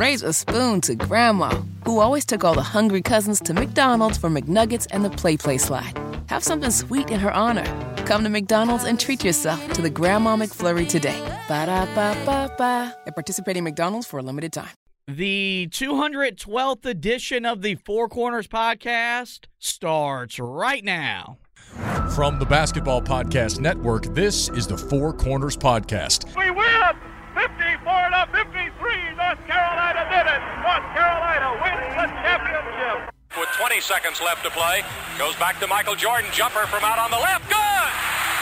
raise a spoon to Grandma, who always took all the hungry cousins to McDonald's for McNuggets and the Play Play slide. Have something sweet in her honor. Come to McDonald's and treat yourself to the Grandma McFlurry today. Ba da ba ba ba. At participating McDonald's for a limited time. The 212th edition of the Four Corners podcast starts right now. From the Basketball Podcast Network, this is the Four Corners Podcast. We win! 54 to 53. North Carolina did it. North Carolina wins the championship. With 20 seconds left to play, goes back to Michael Jordan. Jumper from out on the left. Good!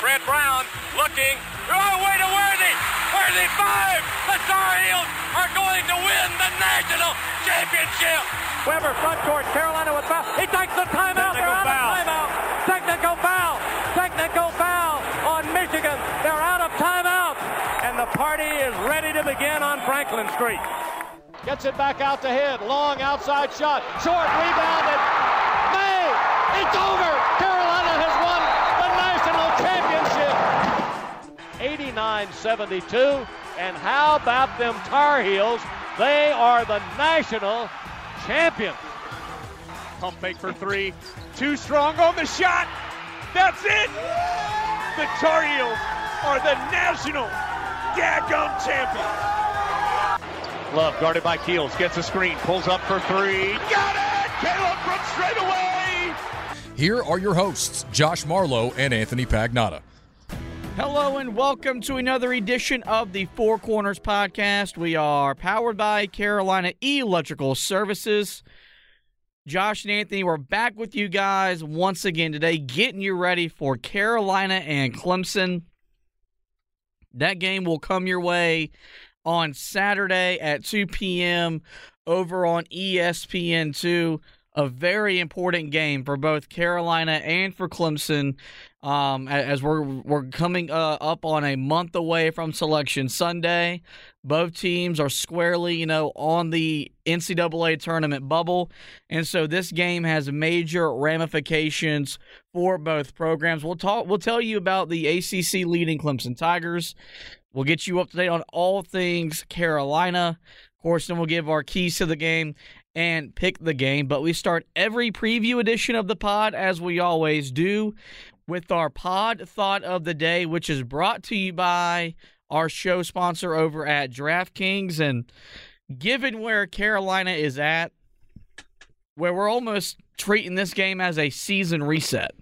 Fred Brown looking. Oh, way to Worthy. Worthy five. The Tar Heels are going to win the national championship. Webber front court. Carolina with foul. He takes the timeout. They're out foul. of timeout. Technical foul. Technical foul on Michigan. They're out of timeout. And the party is ready to begin on Franklin Street. Gets it back out to hit. Long outside shot. Short rebounded. May. It's over. Carolina has won the national championship. 89-72. And how about them Tar Heels? They are the national champions. Pump fake for three. Too strong on the shot. That's it. The Tar Heels are the national daggum champion. Love guarded by Keels. Gets a screen. Pulls up for three. Got it! Caleb from straight away. Here are your hosts, Josh Marlowe and Anthony Pagnotta. Hello and welcome to another edition of the Four Corners podcast. We are powered by Carolina Electrical Services. Josh and Anthony, we're back with you guys once again today, getting you ready for Carolina and Clemson. That game will come your way on Saturday at 2 p.m. over on E ESPN2. A very important game for both Carolina and for Clemson, um, as we're we're coming uh, up on a month away from Selection Sunday. Both teams are squarely, you know, on the NCAA tournament bubble, and so this game has major ramifications for both programs. We'll talk. We'll tell you about the ACC leading Clemson Tigers. We'll get you up to date on all things Carolina. Of course, then we'll give our keys to the game and pick the game. But we start every preview edition of the pod, as we always do, with our pod thought of the day, which is brought to you by our show sponsor over at DraftKings. And given where Carolina is at, where we're almost treating this game as a season reset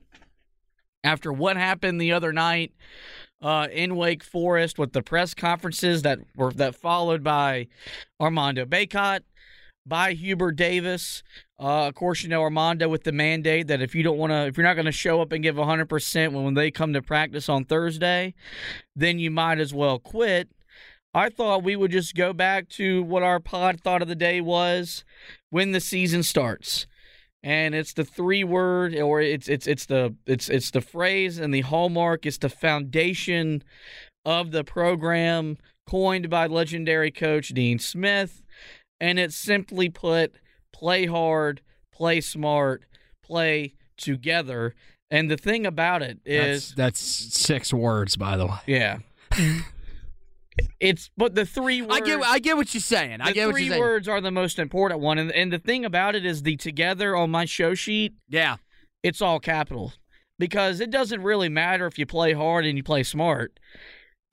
after what happened the other night uh, in Wake Forest with the press conferences that were that followed by Armando Bacot, by Hubert Davis. Uh, of course, you know Armando with the mandate that if you don't want to, if you're not going to show up and give 100 percent when they come to practice on Thursday, then you might as well quit. I thought we would just go back to what our pod thought of the day was when the season starts and it's the three word or it's it's it's the it's it's the phrase and the hallmark it's the foundation of the program coined by legendary coach Dean Smith and it's simply put play hard play smart play together and the thing about it is That's, that's six words, by the way. yeah it's but the three words I get, I get what you're saying. I get what three you're saying. words are the most important one and, and the thing about it is the together on my show sheet Yeah, it's all capital because it doesn't really matter if you play hard and you play smart.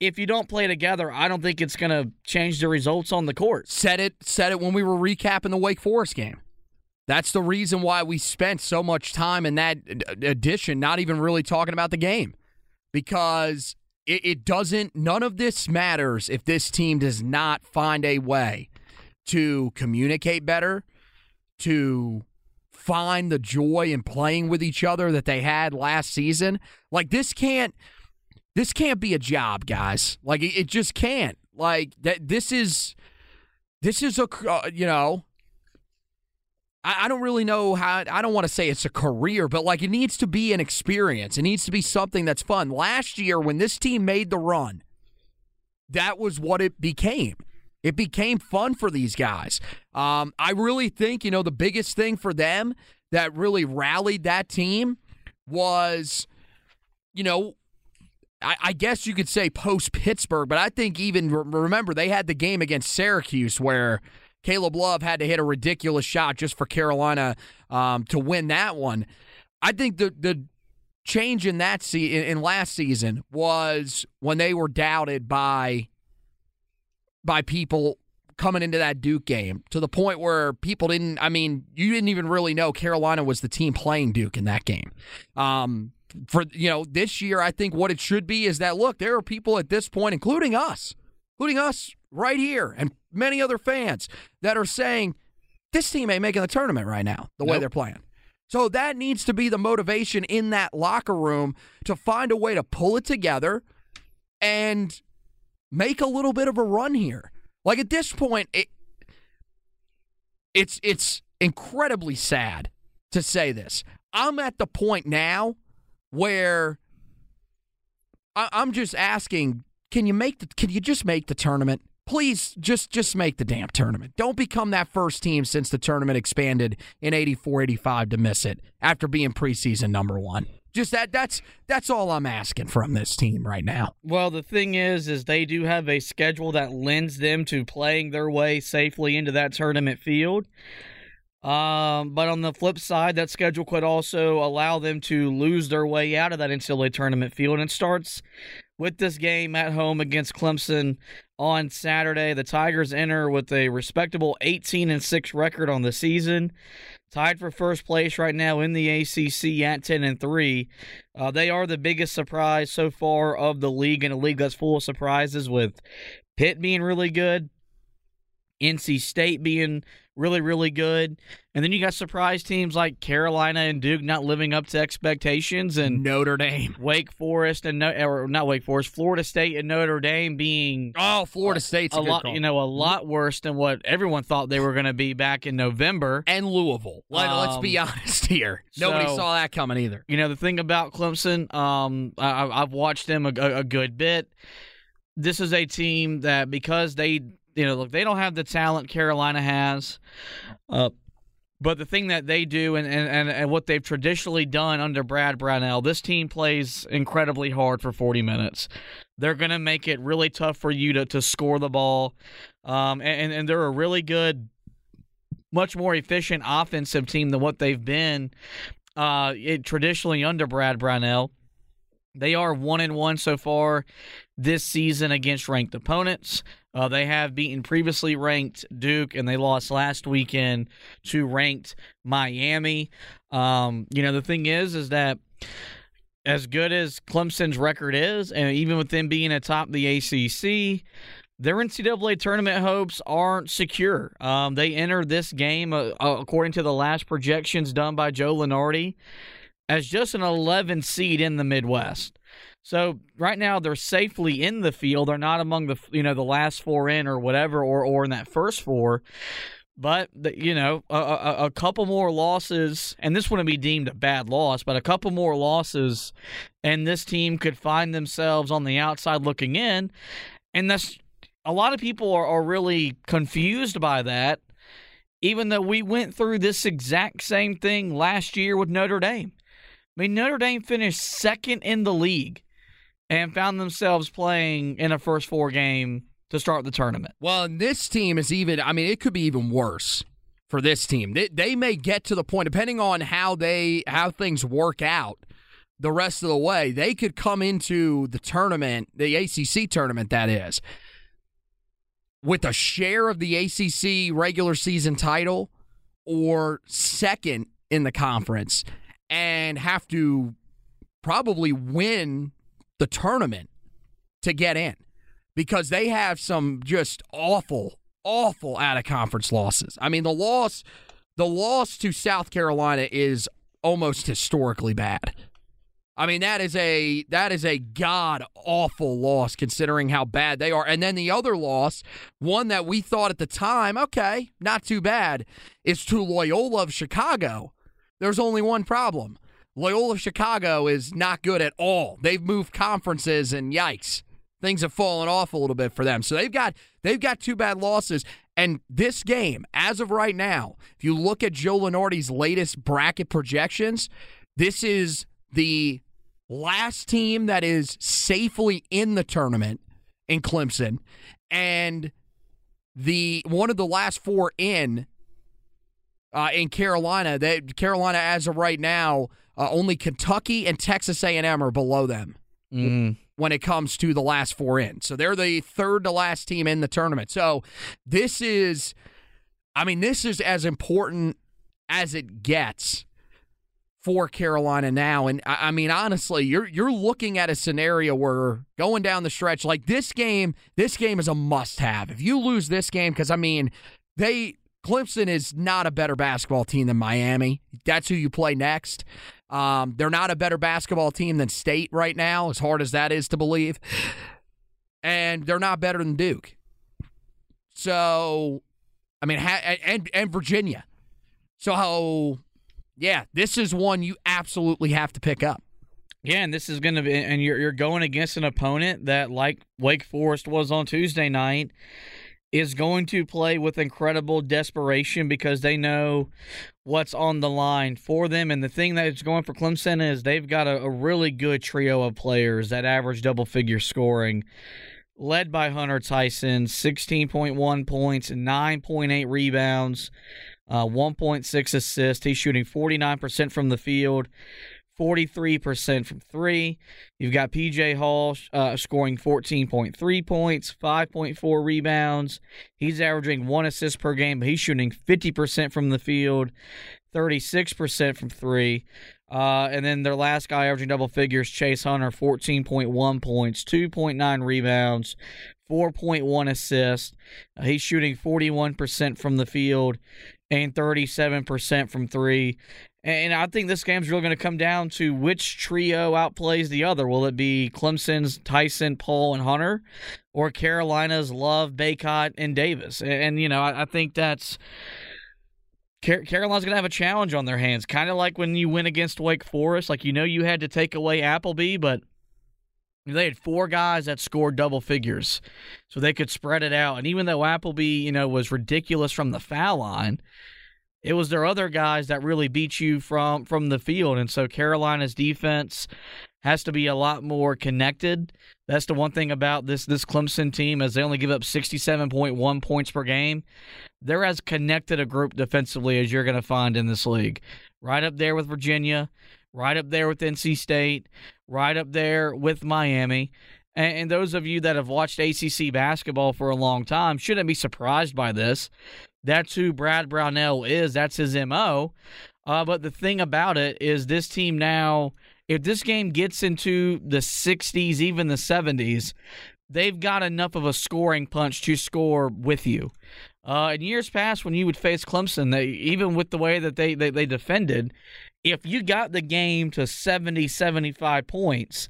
If you don't play together, I don't think it's going to change the results on the court. said it. Said it when we were recapping the Wake Forest game. That's the reason why we spent so much time in that edition, not even really talking about the game, because it, it doesn't. None of this matters if this team does not find a way to communicate better, to find the joy in playing with each other that they had last season. Like this can't this can't be a job, guys. Like it, just can't. Like that this is this is a uh, you know I, I don't really know how I don't want to say it's a career, but like it needs to be an experience. It needs to be something that's fun. Last year when this team made the run, that was what it became. It became fun for these guys. Um, I really think, you know, the biggest thing for them that really rallied that team was, you know, I, I guess you could say post Pittsburgh, but I think even re- remember they had the game against Syracuse where Caleb Love had to hit a ridiculous shot just for Carolina um, to win that one. I think the the change in that se- in last season was when they were doubted by by people coming into that Duke game to the point where people didn't. I mean, you didn't even really know Carolina was the team playing Duke in that game. Um, for you know, this year, I think what it should be is that look, there are people at this point, including us, including us right here, and many other fans that are saying this team ain't making the tournament right now the way they're playing. So that needs to be the motivation in that locker room to find a way to pull it together and make a little bit of a run here. Like at this point, it, it's it's incredibly sad to say this. I'm at the point now where I, I'm just asking, can you make the can you just make the tournament? Please just just make the damn tournament. Don't become that first team since the tournament expanded in 84 85 to miss it after being preseason number 1. Just that that's that's all I'm asking from this team right now. Well, the thing is, is they do have a schedule that lends them to playing their way safely into that tournament field. Um, but on the flip side, that schedule could also allow them to lose their way out of that NCAA tournament field. And it starts with this game at home against Clemson on Saturday. The Tigers enter with a respectable 18 and 6 record on the season. Tied for first place right now in the ACC at 10 and 3. Uh, they are the biggest surprise so far of the league, in a league that's full of surprises, with Pitt being really good, NC State being really, really good, and then you got surprise teams like Carolina and Duke not living up to expectations, and Notre Dame. Wake Forest and no, or not Wake Forest, Florida State and Notre Dame being Oh, Florida State's a a, lot, call. you know, a lot worse than what everyone thought they were going to be back in November. and Louisville. Let, us be Um, honest here. Nobody so- saw that coming either. You know, the thing about Clemson, um, I, I've watched them a, a, a good bit. This is a team that because they, you know, look, they don't have the talent Carolina has. Uh, but the thing that they do and, and, and, what they've traditionally done under Brad Brownell, this team plays incredibly hard for 40 minutes. They're going to make it really tough for you to, to score the ball. Um, and, and they're a really good, much more efficient offensive team than what they've been uh, it, traditionally under Brad Brownell. They are one and one so far this season against ranked opponents. Uh, they have beaten previously ranked Duke, and they lost last weekend to ranked Miami. Um, you know, the thing is, is that as good as Clemson's record is, and even with them being atop the ACC, their NCAA tournament hopes aren't secure. Um, they enter this game, uh, uh, according to the last projections done by Joe Lunardi, as just an 11 seed in the Midwest. So right now they're safely in the field. They're not among the you know the last four in or whatever, or or in that first four. But the, you know a, a, a couple more losses, and this wouldn't be deemed a bad loss, but a couple more losses, and this team could find themselves on the outside looking in, and that's a lot of people are, are really confused by that. Even though we went through this exact same thing last year with Notre Dame. I mean, Notre Dame finished second in the league and found themselves playing in a first four game to start the tournament. Well, this team is even, I mean, it could be even worse for this team. They, they may get to the point, depending on how they how things work out the rest of the way, they could come into the tournament, the ACC tournament, that is, with a share of the ACC regular season title or second in the conference and have to probably win the tournament to get in because they have some just awful, awful out of conference losses. I mean, the loss, the loss to South Carolina is almost historically bad. I mean, that is a that is a god awful loss considering how bad they are. And then the other loss, one that we thought at the time, okay, not too bad, is to Loyola of Chicago. There's only one problem. Loyola Chicago is not good at all. They've moved conferences and yikes. Things have fallen off a little bit for them. So they've got they've got two bad losses. And this game, as of right now, if you look at Joe Lunardi's latest bracket projections, this is the last team that is safely in the tournament in Clemson. And the one of the last four in uh, in Carolina. That Carolina, as of right now, uh, only Kentucky and Texas A&M are below them Mm. when it comes to the last four in. So they're the third to last team in the tournament. So this is, I mean, this is as important as it gets for Carolina now. And I, I mean, honestly, you're you're looking at a scenario where going down the stretch, like this game, this game is a must have. If you lose this game, because I mean, they Clemson is not a better basketball team than Miami. That's who you play next. Um, they're not a better basketball team than State right now, as hard as that is to believe. And they're not better than Duke. So, I mean, ha- and and Virginia. So, yeah, this is one you absolutely have to pick up. Yeah, and this is going to be, and you're you're going against an opponent that, like Wake Forest was on Tuesday night, is going to play with incredible desperation because they know what's on the line for them. And the thing that's going for Clemson is they've got a, a really good trio of players that average double figure scoring, led by Hunter Tyson, 16.1 points, 9.8 rebounds, uh, 1.6 assists. He's shooting 49% from the field. 43% from three. You've got PJ Hall uh, scoring 14.3 points, 5.4 rebounds. He's averaging one assist per game, but he's shooting 50% from the field, 36% from three. Uh, and then their last guy averaging double figures, Chase Hunter, 14.1 points, 2.9 rebounds, 4.1 assists. Uh, he's shooting 41% from the field and 37% from three. And I think this game's really going to come down to which trio outplays the other. Will it be Clemson's Tyson, Paul, and Hunter, or Carolina's Love, Bacot, and Davis? And, and you know, I, I, think that's Car- Carolina's going to have a challenge on their hands, kind of like when you went against Wake Forest. Like you know, you had to take away Appleby, but they had four guys that scored double figures, so they could spread it out. And even though Appleby, you know, was ridiculous from the foul line it was their other guys that really beat you from from the field. And so carolina's defense has to be a lot more connected. That's the one thing about this this clemson team as they only give up 67.1 points per game. They're as connected a group defensively as you're going to find in this league. Right up there with virginia right up there with nc state right up there with miami. And, those of you that have watched ACC basketball for a long time shouldn't be surprised by this that's who Brad Brownell is. That's his MO. Uh, but the thing about it is, this team now, if this game gets into the 60s, even the 70s, they've got enough of a scoring punch to score with you. Uh, in years past, when you would face Clemson, they even with the way that they, they, they defended, if you got the game to 70, 75 points,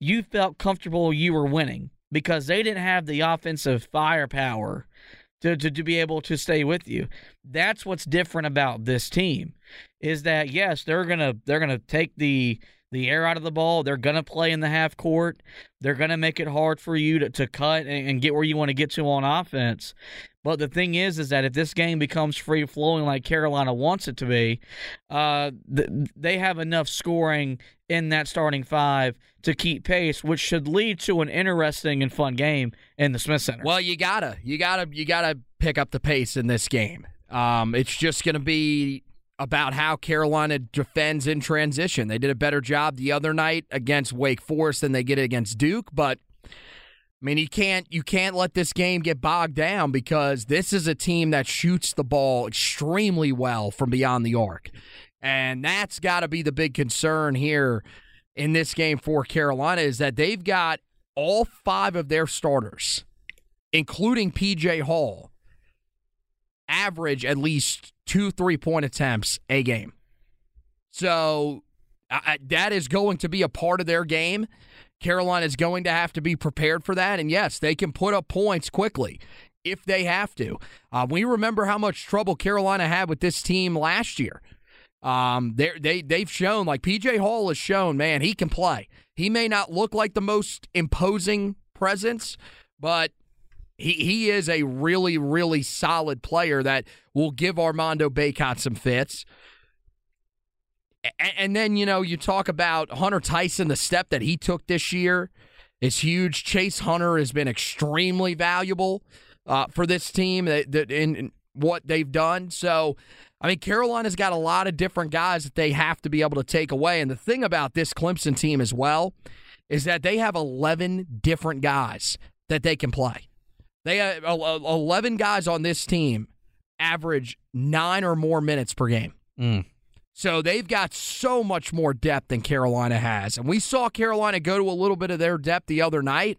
you felt comfortable you were winning because they didn't have the offensive firepower to, to, to be able to stay with you. That's what's different about this team is that yes, they're gonna they're gonna take the the air out of the ball. They're gonna play in the half court. They're gonna make it hard for you to, to cut and, and get where you want to get to on offense. But the thing is, is that if this game becomes free flowing like Carolina wants it to be, uh, th- they have enough scoring in that starting five to keep pace, which should lead to an interesting and fun game in the Smith Center. Well, you gotta, you gotta, you gotta pick up the pace in this game. Um, it's just to be about how Carolina defends in transition. They did a better job the other night against Wake Forest than they did against Duke, but I mean, you can't you can't let this game get bogged down because this is a team that shoots the ball extremely well from beyond the arc. And that's got to be the big concern here in this game for Carolina is that they've got all five of their starters, including PJ Hall, average at least two three point attempts a game. So uh, that is going to be a part of their game. Carolina is going to have to be prepared for that. And yes, they can put up points quickly if they have to. Uh, we remember how much trouble Carolina had with this team last year. Um, they they they've shown like PJ Hall has shown, man, he can play. He may not look like the most imposing presence, but he he is a really really solid player that will give Armando Bacot some fits. And then, you know, you talk about Hunter Tyson, the step that he took this year is huge. Chase Hunter has been extremely valuable. uh, for this team in, in what they've done. So, I mean, Carolina's got a lot of different guys that they have to be able to take away. And the thing about this Clemson team as well is that they have 11 different guys that they can play. They have 11 guys on this team average nine or more minutes per game. Mm. So they've got so much more depth than Carolina has. And we saw Carolina go to a little bit of their depth the other night,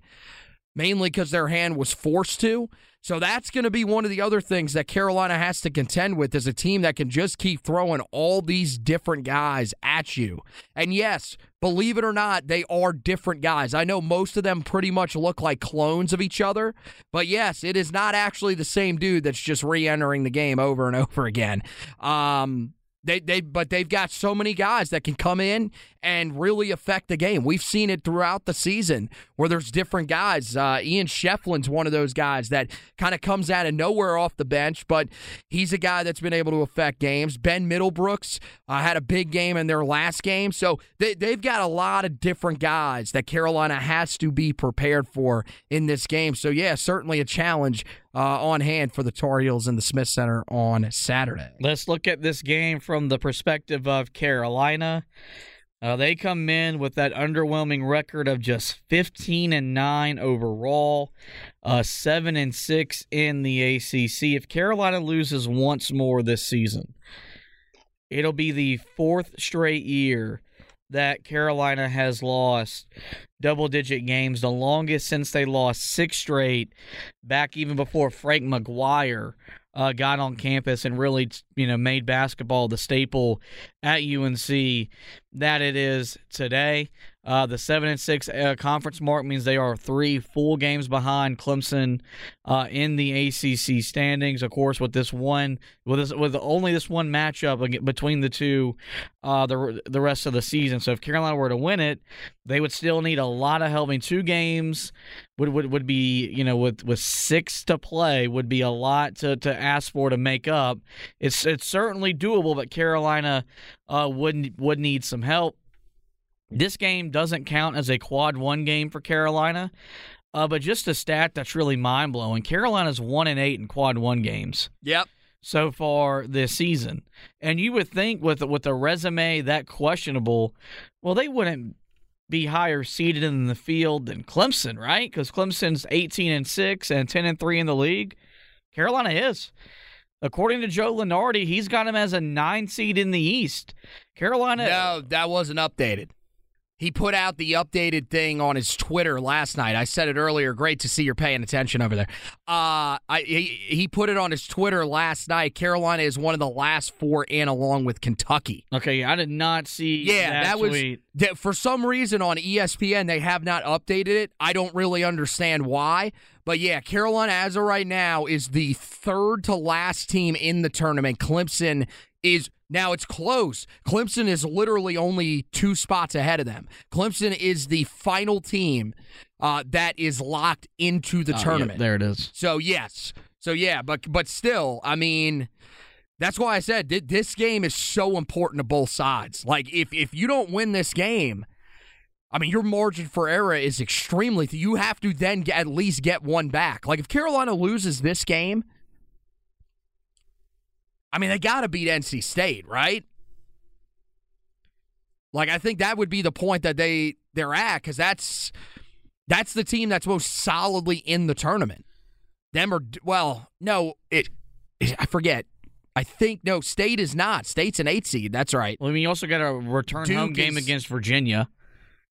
mainly because their hand was forced to. So that's going to be one of the other things that Carolina has to contend with as a team that can just keep throwing all these different guys at you. And yes, believe it or not, they are different guys. I know most of them pretty much look like clones of each other, but yes, it is not actually the same dude that's just re entering the game over and over again. Um, they they but they've got so many guys that can come in and really affect the game. We've seen it throughout the season where there's different guys. Uh, Ian Schieffelin's one of those guys that kind of comes out of nowhere off the bench, but he's a guy that's been able to affect games. Ben Middlebrooks uh, had a big game in their last game, so they, they've got a lot of different guys that Carolina has to be prepared for in this game. So yeah, certainly a challenge uh, on hand for the Tar Heels in the Smith Center on Saturday. Let's look at this game from the perspective of Carolina. Uh, they come in with that underwhelming record of just 15 and 9 overall, uh, 7 and 6 in the ACC. If Carolina loses once more this season, it'll be the fourth straight year that Carolina has lost double digit games, the longest since they lost six straight back even before Frank McGuire uh, got on campus and really, you know, made basketball the staple at UNC that it is today. Uh, the seven and six uh, conference mark means they are three full games behind Clemson uh, in the ACC standings. Of course, with this one, with this, with only this one matchup between the two, uh, the the rest of the season. So if Carolina were to win it, they would still need a lot of help. I mean, two games would, would would be you know with with six to play would be a lot to, to ask for to make up. It's it's certainly doable, but Carolina uh, would would need some help. This game doesn't count as a quad one game for Carolina, uh, but just a stat that's really mind blowing. Carolina's one and eight in quad one games. Yep. So far this season, and you would think with with a resume that questionable, well, they wouldn't be higher seeded in the field than Clemson, right? Because Clemson's 18 and 6 and 10 and 3 in the league. Carolina is. According to Joe Lunardi, he's got him as a nine seed in the East. Carolina. No, that wasn't updated. He put out the updated thing on his Twitter last night. I said it earlier. Great to see you're paying attention over there. Uh, I, he, he put it on his Twitter last night. Carolina is one of the last four in, along with Kentucky. Okay, I did not see. Yeah, that, that was for some reason on ESPN they have not updated it. I don't really understand why, but yeah, Carolina as of right now is the third to last team in the tournament. Clemson is now it's close. Clemson is literally only two spots ahead of them. Clemson is the final team uh, that is locked into the Oh, yeah, tournament. there it is. So yes, so yeah, but but still, I mean, that's why I said th- this game is so important to both sides. Like if if you don't win this game. I mean, your margin for error is extremely. You have to then get, at least get one back. Like if Carolina loses this game, I mean, they got to beat NC State, right? Like I think that would be the point that they they're at because that's that's the team that's most solidly in the tournament. Them or well, no, it, I forget. I think no, State is not. State's an eight seed. That's right. Well, I mean, you also got a return Duke home game is- against Virginia.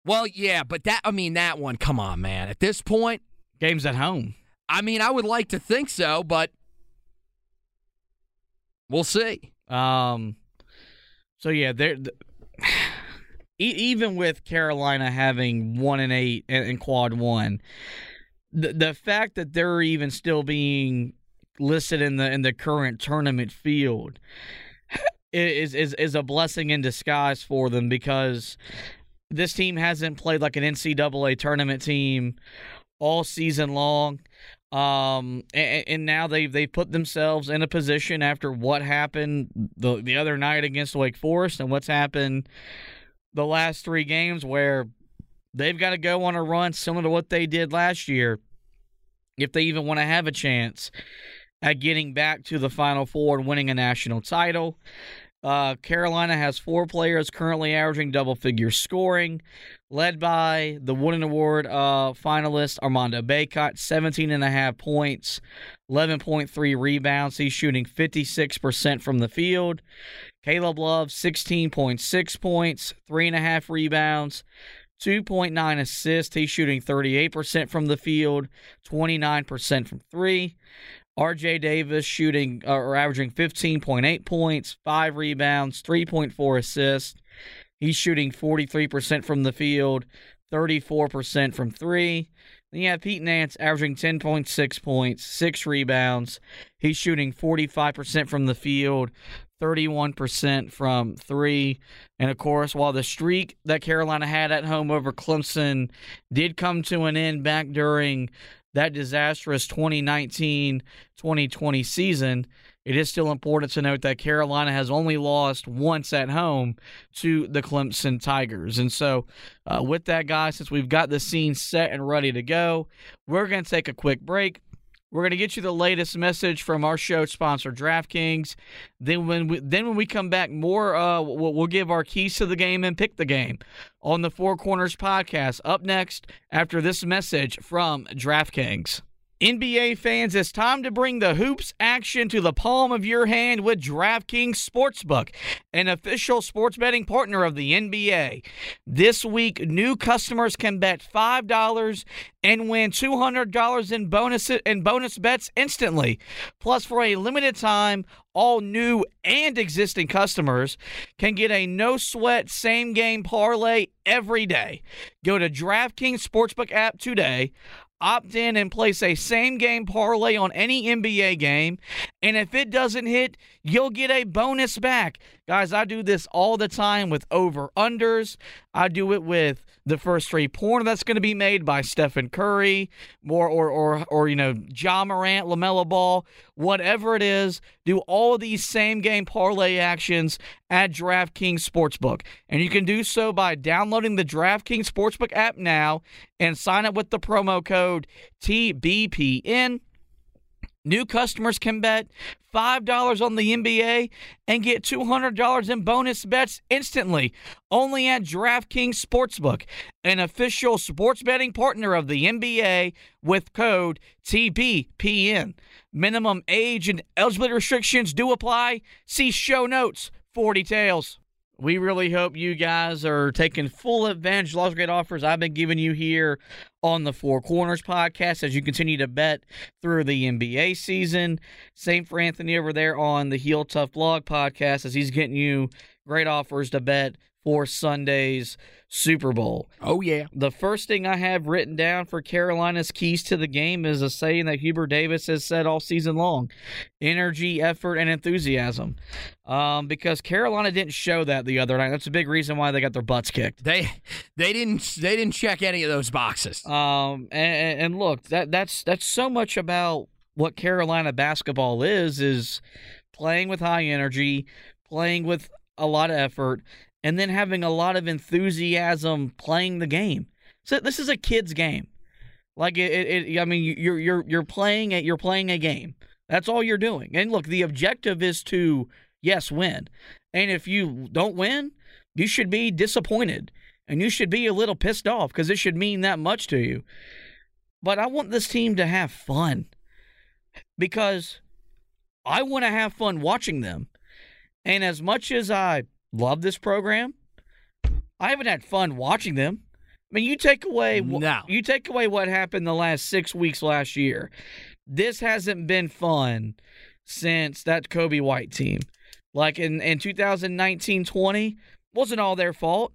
Well, yeah, but that I mean that one. Come on, man. At this point, Games at home. I mean, I would like to think so, but we'll see. Um, so yeah, there. The, even with Carolina having one and eight in quad one, the the fact that they're even still being listed in the in the current tournament field is is is a blessing in disguise for them because this team hasn't played like an NCAA tournament team all season long. Um, and, and now they've they put themselves in a position after what happened the the other night against Wake Forest and what's happened the last three games where they've got to go on a run similar to what they did last year if they even want to have a chance at getting back to the Final Four and winning a national title. Uh, Carolina has four players currently averaging double figure scoring, led by the Wooden Award uh, finalist Armando Bacot, 17 and a half points, 11.3 rebounds. He's shooting 56% from the field. Caleb Love, 16.6 points, three and a half rebounds. 2.9 assists. He's shooting 38% from the field, 29% from three. RJ Davis shooting uh, or averaging 15.8 points, 5 rebounds, 3.4 assists. He's shooting 43% from the field, 34% from 3. Then you have Pete Nance averaging 10.6 points, 6 rebounds. He's shooting 45% from the field, 31% from 3. And of course, while the streak that Carolina had at home over Clemson did come to an end back during that disastrous 2019 2020 season, it is still important to note that Carolina has only lost once at home to the Clemson Tigers. And so, uh, with that, guys, since we've got the scene set and ready to go, we're going to take a quick break. We're going to get you the latest message from our show sponsor, DraftKings. Then when we, then when we come back, more uh, we'll, we'll give our keys to the game and pick the game on the Four Corners podcast. Up next, after this message from DraftKings. NBA fans, it's time to bring the hoops action to the palm of your hand with DraftKings Sportsbook, an official sports betting partner of the NBA. This week, new customers can bet $5 and win $200 in bonus in bonus bets instantly. Plus, for a limited time, all new and existing customers can get a no sweat same game parlay every day. Go to DraftKings Sportsbook app today opt in and place a same game parlay on any NBA game. And if it doesn't hit, you'll get a bonus back. Guys, I do this all the time with over unders. I do it with the first three pointer that's going to be made by Stephen Curry, more or or or you know Ja Morant, LaMelo Ball, whatever it is. Do all of these same game parlay actions at DraftKings Sportsbook, and you can do so by downloading the DraftKings Sportsbook app now and sign up with the promo code TBPN. New customers can bet $5 on the NBA and get $200 in bonus bets instantly only at DraftKings Sportsbook, an official sports betting partner of the NBA with code TBPN. Minimum age and eligibility restrictions do apply. See show notes for details. We really hope you guys are taking full advantage of all the great offers I've been giving you here on the Four Corners podcast as you continue to bet through the NBA season. Same for Anthony over there on the Heel Tough Blog podcast as he's getting you great offers to bet for Sunday's Super Bowl. Oh, yeah. The first thing I have written down for Carolina's keys to the game is a saying that Hubert Davis has said all season long energy, effort, and enthusiasm. Um, because Carolina didn't show that the other night. That's a big reason why they got their butts kicked. They they didn't they didn't check any of those boxes. Um, and, and look, that that's that's so much about what Carolina basketball is is playing with high energy, playing with a lot of effort, and then having a lot of enthusiasm playing the game. So this is a kid's game. Like it, it, it I mean, you're you're you're playing a, you're playing a game. That's all you're doing. And look, the objective is to yes win. And if you don't win, you should be disappointed and you should be a little pissed off because it should mean that much to you. But I want this team to have fun because I want to have fun watching them. And as much as I love this program, I haven't had fun watching them. I mean, you take away No. you take away what happened the last six weeks last year. This hasn't been fun since that Coby White team. Like in, in 2019 20, wasn't all their fault.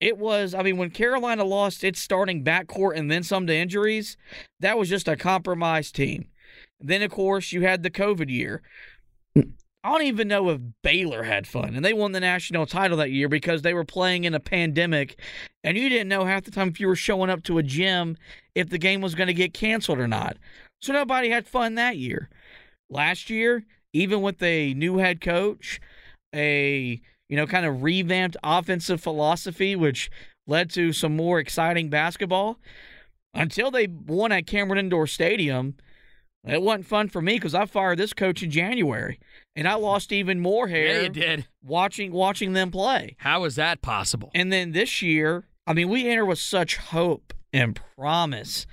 It was, I mean, when Carolina lost its starting backcourt and then some to injuries, that was just a compromised team. Then, of course, you had the COVID year. I don't even know if Baylor had fun. And they won the national title that year because they were playing in a pandemic. And you didn't know half the time if you were showing up to a gym if the game was going to get canceled or not. So nobody had fun that year. Last year, even with a new head coach, a you know kind of revamped offensive philosophy, which led to some more exciting basketball. until they won at Cameron Indoor Stadium, it wasn't fun for me because I fired this coach in January, and I lost even more hair. Yeah, you did. watching watching them play. How is that possible? And then this year, I mean, we enter with such hope and promise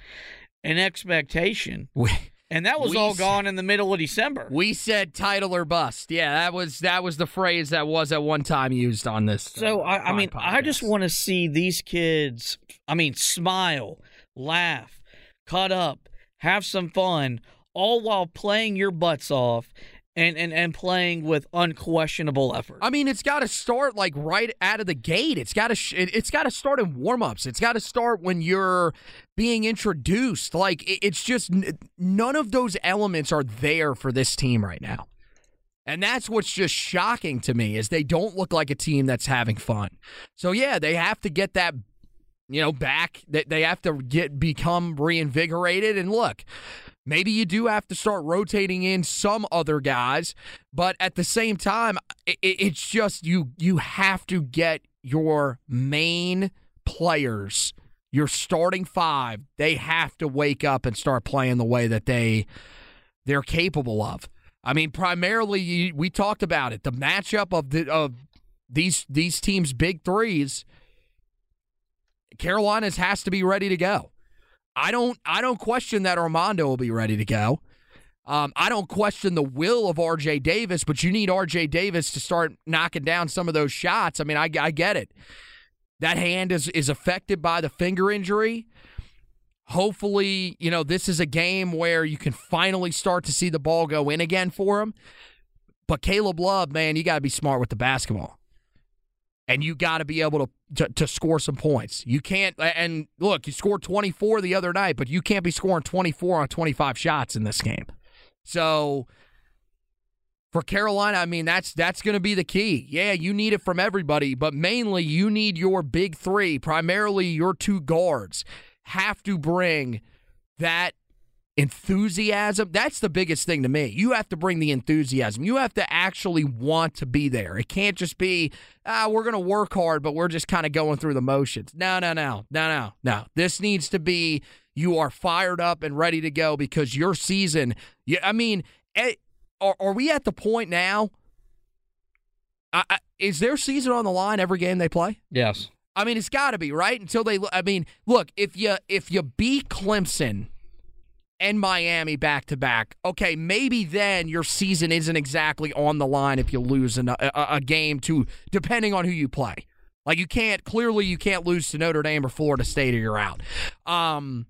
and expectation, We, and that was all gone in the middle of December. we said title or bust. Yeah, that was that was the phrase that was at one time used on this. So uh, I, I mean, I just want to see these kids. I mean, smile, laugh, cut up, have some fun, all while playing your butts off, and and and playing with unquestionable effort. I mean, it's got to start like right out of the gate. It's got to sh- it, it's got to start in warm-ups. It's got to start when you're being introduced. Like it, it's just none of those elements are there for this team right now. And that's what's just shocking to me is they don't look like a team that's having fun. So yeah, they have to get that you know back. They they have to get become reinvigorated and look. Maybe you do have to start rotating in some other guys, but at the same time, it's just you you have to get your main players, your starting five. They have to wake up and start playing the way that they they're capable of. I mean, primarily we talked about it. The matchup of the of these these teams' big threes. Carolina's has to be ready to go. I don't I don't question that Armando will be ready to go. Um, I don't question the will of RJ Davis, but you need RJ Davis to start knocking down some of those shots. I mean, I, I get it. That hand is is affected by the finger injury. Hopefully, you know, this is a game where you can finally start to see the ball go in again for him. But Caleb Love, man, you got to be smart with the basketball and you got to be able to, to to score some points. You can't. And look, you scored 24 the other night, but you can't be scoring 24 on 25 shots in this game. So for Carolina, I mean that's that's going to be the key. Yeah, you need it from everybody, but mainly you need your big three, primarily your two guards, have to bring that enthusiasm. That's the biggest thing to me. You have to bring the enthusiasm. You have to actually want to be there. It can't just be, ah, we're going to work hard, but we're just kind of going through the motions. No, no, no, no, no, no. This needs to be you are fired up and ready to go because your season, yeah, I mean, eh, are, are we at the point now? I, I, is their season on the line every game they play? yes. I mean, it's got to be right until they. I mean, look if you if you beat Clemson and Miami back to back, okay, maybe then your season isn't exactly on the line if you lose a, a game to depending on who you play. Like you can't clearly you can't lose to Notre Dame or Florida State or you're out. Um,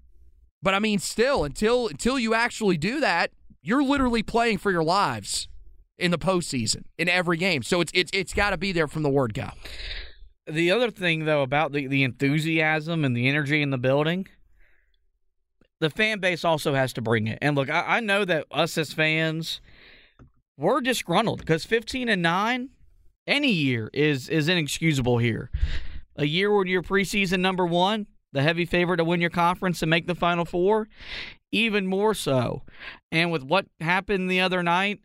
but I mean, still until until you actually do that, you're literally playing for your lives in the postseason in every game. So it's it's it's got to be there from the word go. The other thing, though, about the, the enthusiasm and the energy in the building, the fan base also has to bring it. And look, I, I know that us as fans, we're disgruntled because 15 and 9 any year is is inexcusable here. A year when you're preseason number one, the heavy favorite to win your conference and make the Final Four, even more so. And with what happened the other night,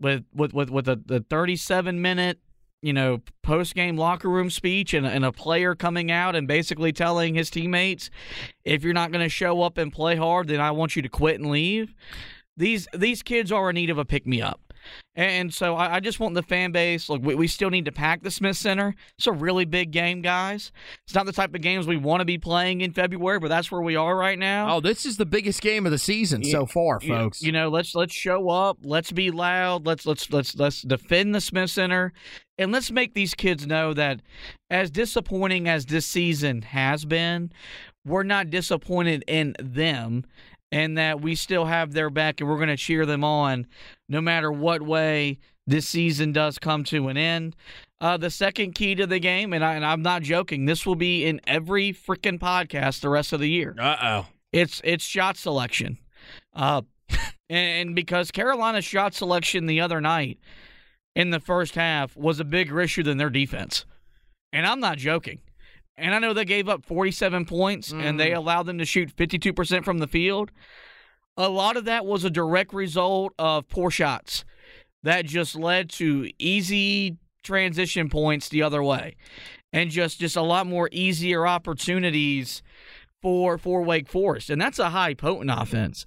with with with, with the, the 37 minute you know, post game locker room speech and, and a player coming out and basically telling his teammates, if you're not going to show up and play hard, then I want you to quit and leave. These these kids are in need of a pick me up. And so I, I just want the fan base. Look, we, we still need to pack the Smith Center. It's a really big game, guys. It's not the type of games we want to be playing in February, but that's where we are right now. Oh, this is the biggest game of the season so far, folks. You know, let's let's show up. Let's be loud. Let's let's let's let's defend the Smith Center, and let's make these kids know that, as disappointing as this season has been, we're not disappointed in them, and that we still have their back, and we're going to cheer them on, no matter what way this season does come to an end. Uh, the second key to the game, and, I, and I'm not joking, this will be in every freaking podcast the rest of the year. Uh oh. It's it's shot selection, uh, and because Carolina's shot selection the other night in the first half was a bigger issue than their defense, and I'm not joking. And I know they gave up 47 points and they allowed them to shoot 52% from the field. A lot of that was a direct result of poor shots. That just led to easy transition points the other way and just just a lot more easier opportunities for for Wake Forest, and that's a high potent offense.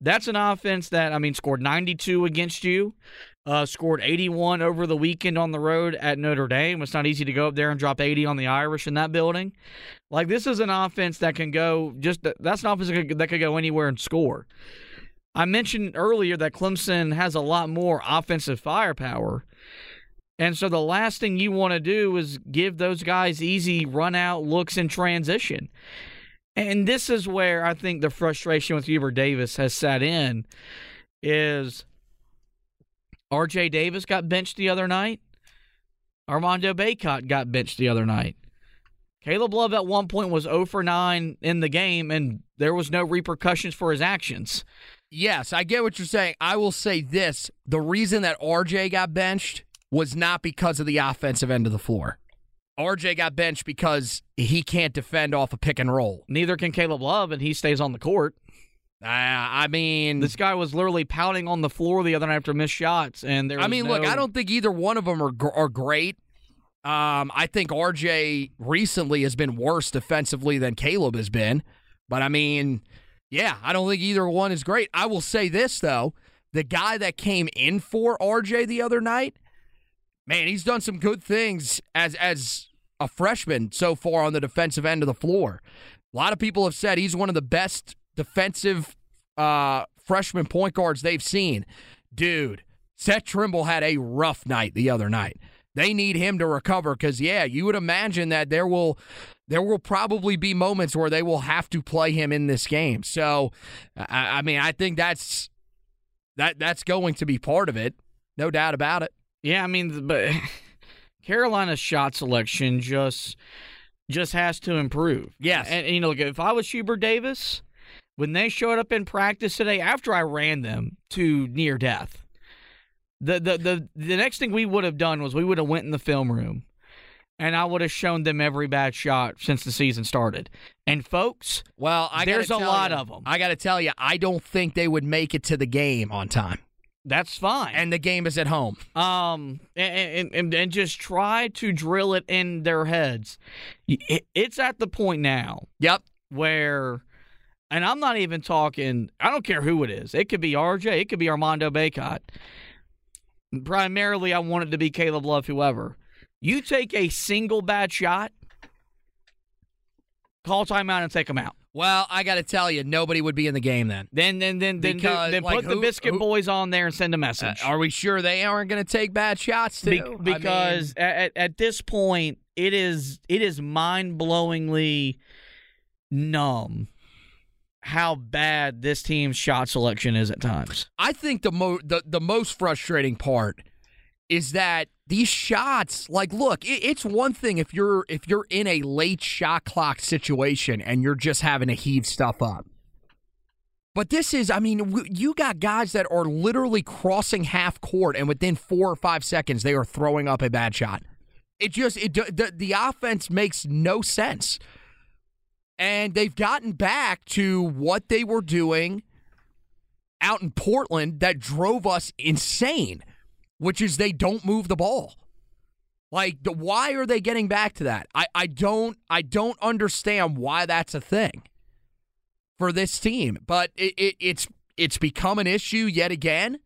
That's an offense that I mean scored 92 against you, uh, scored 81 over the weekend on the road at Notre Dame. It's not easy to go up there and drop 80 on the Irish in that building. Like this is an offense that can go just that's an offense that could, that could go anywhere and score. I mentioned earlier that Clemson has a lot more offensive firepower. And so the last thing you want to do is give those guys easy run out looks in transition. And this is where I think the frustration with Hubert Davis has set in is RJ Davis got benched the other night. Armando Bacot got benched the other night. Caleb Love at one point was 0 for 9 in the game, and there was no repercussions for his actions. Yes, I get what you're saying. I will say this the reason that RJ got benched was not because of the offensive end of the floor. RJ got benched because he can't defend off a pick and roll. Neither can Caleb Love, and he stays on the court. Uh, I mean, this guy was literally pouting on the floor the other night after missed shots, and there. I mean, no... look, I don't think either one of them are are great. Um, I think RJ recently has been worse defensively than Caleb has been, but I mean, yeah, I don't think either one is great. I will say this though: the guy that came in for RJ the other night, man, he's done some good things as as a freshman so far on the defensive end of the floor. A lot of people have said he's one of the best defensive uh, freshman point guards they've seen. Dude, Seth Trimble had a rough night the other night. They need him to recover because, yeah, you would imagine that there will there will probably be moments where they will have to play him in this game. So, I, I mean, I think that's that that's going to be part of it, no doubt about it. Yeah, I mean, but Carolina's shot selection just just has to improve. Yes, and, and you know, if I was Hubert Davis, when they showed up in practice today, after I ran them to near death, the the the the next thing we would have done was we would have went in the film room, and I would have shown them every bad shot since the season started. And folks, well, I there's a lot you, of them. I got to tell you, I don't think they would make it to the game on time. That's fine. And the game is at home. Um, and, and, and just try to drill it in their heads. It's at the point now. Yep. Where, and I'm not even talking, I don't care who it is. It could be RJ, it could be Armando Bacot. Primarily, I want it to be Caleb Love, whoever. You take a single bad shot, call timeout and take them out. Well, I got to tell you, nobody would be in the game then. Then, then, then, then, because, then, put the biscuit who, boys on there and send a message. Uh, are we sure they aren't going to take bad shots too? Be- because I mean, at, at this point, it is it is mind blowingly numb how bad this team's shot selection is at times. I think the mo- the, the most frustrating part is that these shots like look it, it's one thing if you're if you're in a late shot clock situation and you're just having to heave stuff up. But this is i mean you got guys that are literally crossing half court and within four or five seconds they are throwing up a bad shot. It just it the, the offense makes no sense and they've gotten back to what they were doing out in portland that drove us insane which is they don't move the ball. Like, the, why are they getting back to that? I, I don't I don't understand why that's a thing for this team. But it, it, it's it's become an issue yet again.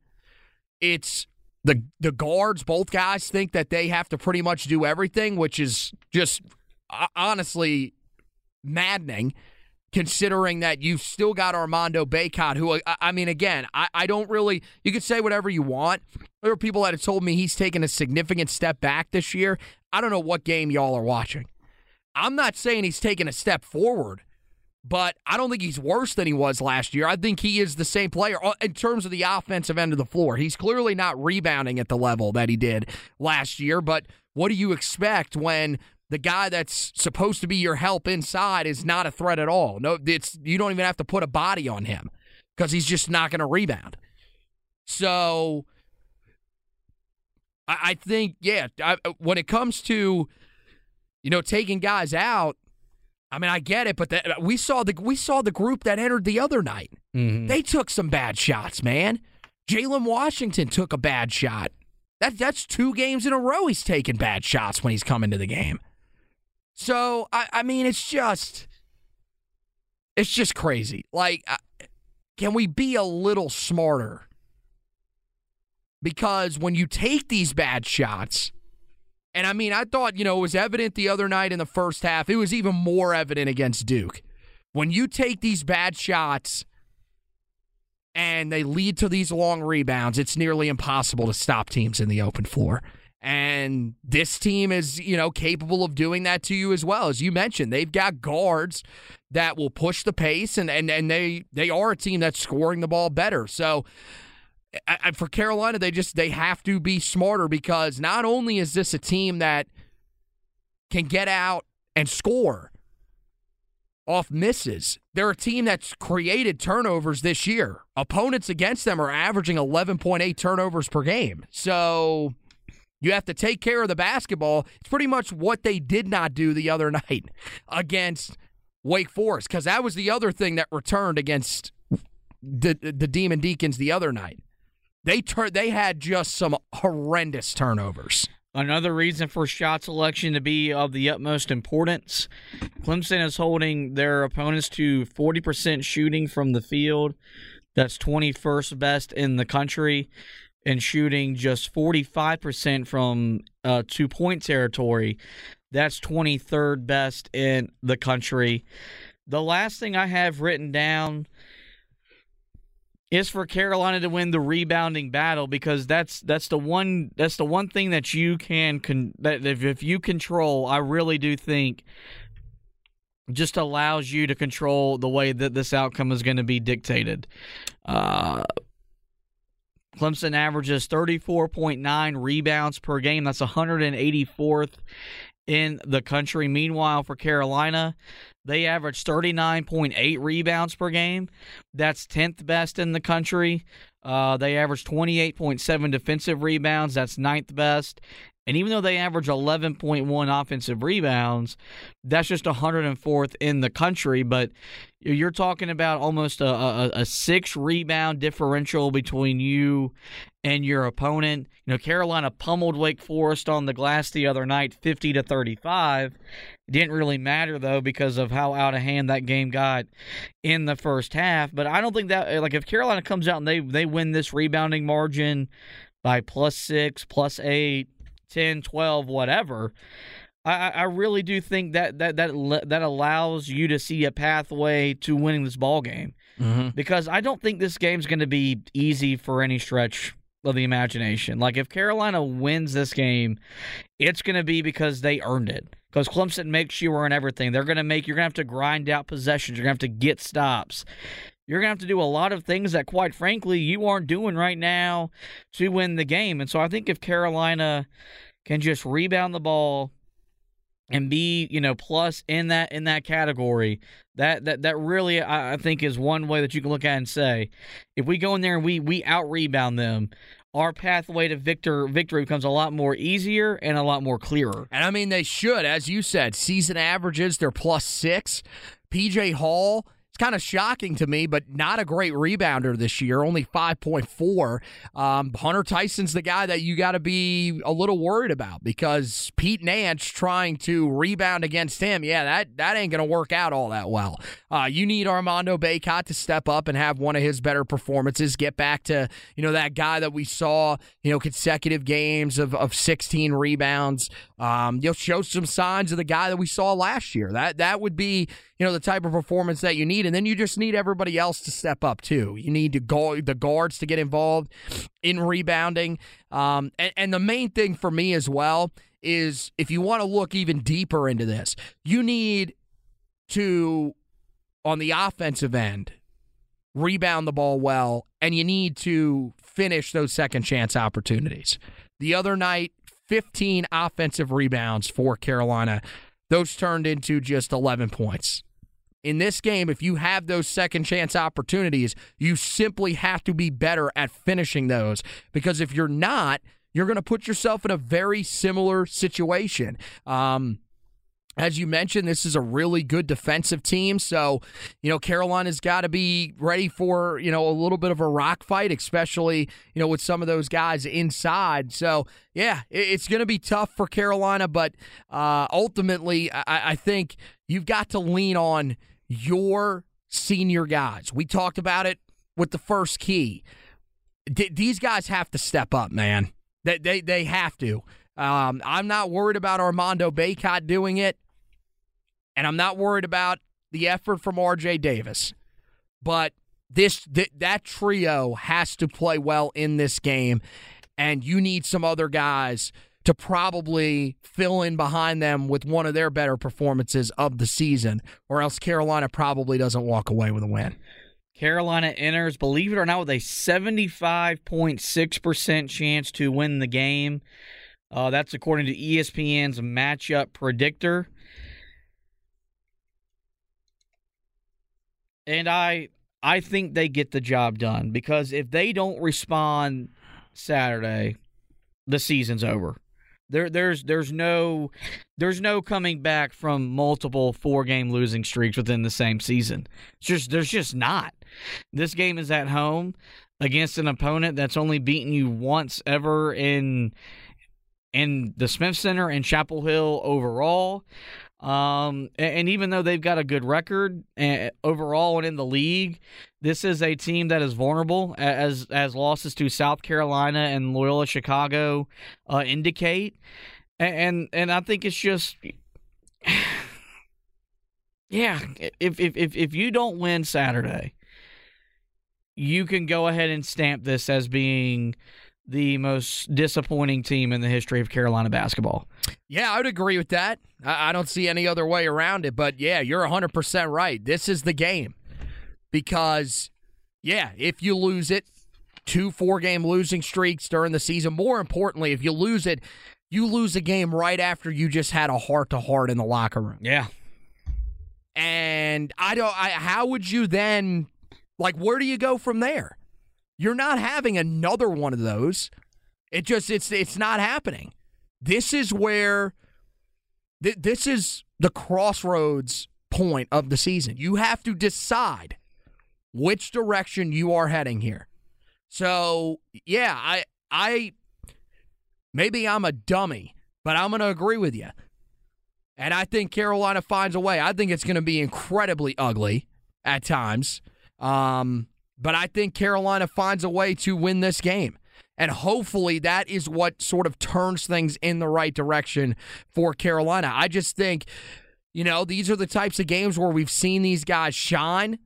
It's the the guards, both guys think that they have to pretty much do everything, which is just honestly maddening considering that you've still got Armando Bacot, who, I, mean, again, I, I don't really, you could say whatever you want. There are people that have told me he's taken a significant step back this year. I don't know what game y'all are watching. I'm not saying he's taken a step forward, but I don't think he's worse than he was last year. I think he is the same player uh, in terms of the offensive end of the floor. He's clearly not rebounding at the level that he did last year, but what do you expect when the guy that's supposed to be your help inside is not a threat at all. No, it's you don't even have to put a body on him because he's just not going to rebound. So I, I think, yeah, I, when it comes to you know taking guys out, I mean, I get it, but the, we saw the we saw the group that entered the other night. Mm-hmm. They took some bad shots, man. Jalen Washington took a bad shot. That that's two games in a row he's taking bad shots when he's coming to the game. So I, I mean, it's just It's just crazy. Like, can we be a little smarter? Because when you take these bad shots, and I mean, I thought, you know, it was evident the other night in the first half. It was even more evident against Duke. When you take these bad shots and they lead to these long rebounds, it's nearly impossible to stop teams in the open floor. And this team is, you know, capable of doing that to you as well. As you mentioned, they've got guards that will push the pace and and, and they they are a team that's scoring the ball better. So I, for Carolina, they just they have to be smarter because not only is this a team that can get out and score off misses, they're a team that's created turnovers this year. Opponents against them are averaging 11.8 turnovers per game. So you have to take care of the basketball. It's pretty much what they did not do the other night against Wake Forest, because that was the other thing that returned against the the Demon Deacons the other night. They tur- they had just some horrendous turnovers. Another reason for shot selection to be of the utmost importance. Clemson is holding their opponents to 40% shooting from the field. That's 21st best in the country and shooting just 45% from uh, two point territory. That's 23rd best in the country. The last thing I have written down is for Carolina to win the rebounding battle because that's that's the one that's the one thing that you can con, that if, if you control, I really do think just allows you to control the way that this outcome is going to be dictated. Uh, Clemson averages 34.9 rebounds per game. That's 184th in the country. Meanwhile, for Carolina, they average 39.8 rebounds per game. That's 10th best in the country. Uh, they average 28.7 defensive rebounds. That's ninth best. And even though they average 11.1 offensive rebounds, that's just 104th in the country. But you're talking about almost a, a, a, six rebound differential between you and your opponent. You know, Carolina pummeled Wake Forest on the glass the other night, 50 to 35. Didn't really matter though because of how out of hand that game got in the first half. But I don't think that eh, like if Carolina comes out and they they win this rebounding margin by plus six, plus eight 10, 12, whatever. I, I really do think that that that that allows you to see a pathway to winning this ball game mm-hmm. because I don't think this game's going to be easy for any stretch of the imagination. Like if Carolina wins this game, it's going to be because they earned it. Because Clemson makes you earn everything. They're going to make you're going to have to grind out possessions. You're going to have to get stops. You're going to have to do a lot of things that, quite frankly, you aren't doing right now to win the game. And so I think if Carolina can just rebound the ball and be you know plus in that in that category that that that really I, I think is one way that you can look at and say if we go in there and we we out rebound them our pathway to victor victory becomes a lot more easier and a lot more clearer. And I mean, they should, as you said, season averages they're plus six. PJ Hall it's kind of shocking to me, but not a great rebounder this year, only 5.4. Um, Hunter Tyson's the guy that you got to be a little worried about because Pete Nance trying to rebound against him, yeah, that, that ain't going to work out all that well. Uh, you need Armando Bacot to step up and have one of his better performances, get back to, you know, that guy that we saw, you know, consecutive games of, of 16 rebounds. Um, you'll show some signs of the guy that we saw last year. That that would be, you know, the type of performance that you need. And then you just need everybody else to step up too. You need to go the guards to get involved in rebounding. Um, and, and the main thing for me as well is if you want to look even deeper into this, you need to on the offensive end rebound the ball well, and you need to finish those second chance opportunities. The other night, 15 offensive rebounds for Carolina. Those turned into just 11 points. In this game, if you have those second chance opportunities, you simply have to be better at finishing those because if you're not, you're going to put yourself in a very similar situation. Um, as you mentioned, this is a really good defensive team. So, you know, Carolina's got to be ready for, you know, a little bit of a rock fight, especially, you know, with some of those guys inside. So, yeah, it's going to be tough for Carolina, but uh, ultimately, I, I think you've got to lean on your senior guys. We talked about it with the first key. D- these guys have to step up, man. They they, they have to. Um, I'm not worried about Armando Bacot doing it, and I'm not worried about the effort from R.J. Davis. But this th- that trio has to play well in this game, and you need some other guys to probably fill in behind them with one of their better performances of the season, or else Carolina probably doesn't walk away with a win. Carolina enters, believe it or not, with a 75.6% chance to win the game. Uh, that's according to ESPN's matchup predictor. And I I think they get the job done because if they don't respond Saturday, the season's over. There, there's, there's no, there's no coming back from multiple four-game losing streaks within the same season. It's just, there's just not. This game is at home against an opponent that's only beaten you once ever in, in the Smith Center and Chapel Hill overall. Um, and, even though they've got a good record overall and in the league, this is a team that is vulnerable, as as losses to South Carolina and Loyola Chicago uh, indicate. And and I think it's just, yeah, if if if if you don't win Saturday, you can go ahead and stamp this as being the most disappointing team in the history of Carolina basketball. Yeah, I would agree with that. I, don't see any other way around it. But yeah, you're 100% right. This is the game. Because, yeah, if you lose it, two four game losing streaks during the season, more importantly, if you lose it, you lose a game right after you just had a heart to heart in the locker room. Yeah. And I don't, I, how would you then, like, where do you go from there? You're not having another one of those. It just it's it's not happening. This is where th- this is the crossroads point of the season. You have to decide which direction you are heading here. So, yeah, I I maybe I'm a dummy, but I'm going to agree with you. And I think Carolina finds a way. I think it's going to be incredibly ugly at times. Um, but I think Carolina finds a way to win this game. And hopefully that is what sort of turns things in the right direction for Carolina. I just think, you know, these are the types of games where we've seen these guys shine,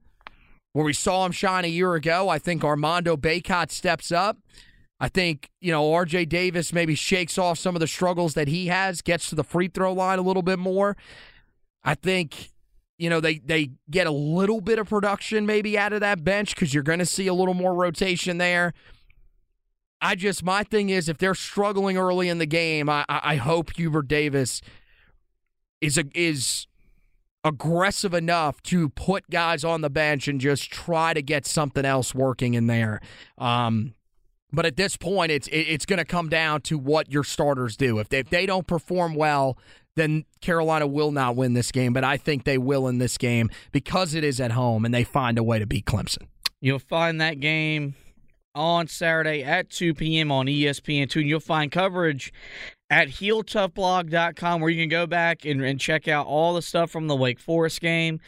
where we saw them shine a year ago. I think Armando Bacot steps up. I think, you know, RJ Davis maybe shakes off some of the struggles that he has, gets to the free throw line a little bit more. I think you know, they they get a little bit of production maybe out of that bench because you're going to see a little more rotation there. I just my thing is if they're struggling early in the game, I I hope Hubert Davis is a, is aggressive enough to put guys on the bench and just try to get something else working in there. Um, but at this point, it's it's going to come down to what your starters do. If they, if they don't perform well, then Carolina will not win this game. But I think they will in this game because it is at home and they find a way to beat Clemson. You'll find that game on Saturday at 2 p.m. on ESPN2. And you'll find coverage at heeltoughblog.com where you can go back and, and check out all the stuff from the Wake Forest game.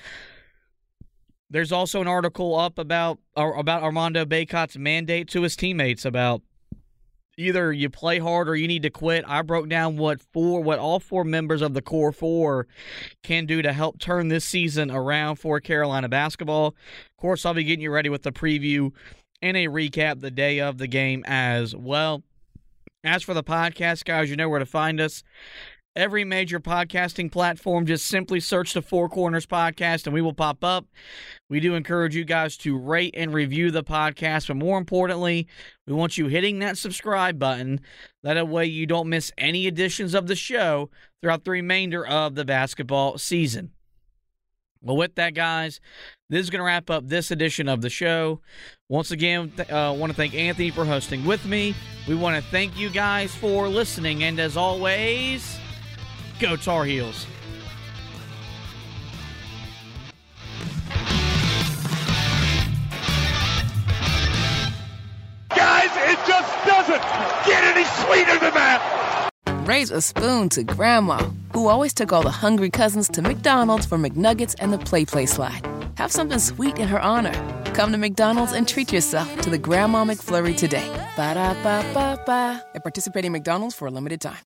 There's also an article up about uh, about Armando Bacot's mandate to his teammates about either you play hard or you need to quit. I broke down what four what all four members of the core four can do to help turn this season around for Carolina basketball. Of course, I'll be getting you ready with the preview and a recap the day of the game as well. As for the podcast, guys, you know where to find us every major podcasting platform. Just simply search the Four Corners Podcast and we will pop up. We do encourage you guys to rate and review the podcast, but more importantly, we want you hitting that subscribe button. That way you don't miss any editions of the show throughout the remainder of the basketball season. Well, with that, guys, this is going to wrap up this edition of the show. Once again, I uh, want to thank Anthony for hosting with me. We want to thank you guys for listening. And as always, Go Tar Heels. Just doesn't get any sweeter than that. Raise a spoon to Grandma, who always took all the hungry cousins to McDonald's for McNuggets and the PlayPlace slide. have something sweet in her honor. Come to McDonald's and treat yourself to the Grandma McFlurry today. Ba da ba ba ba. At participating McDonald's for a limited time.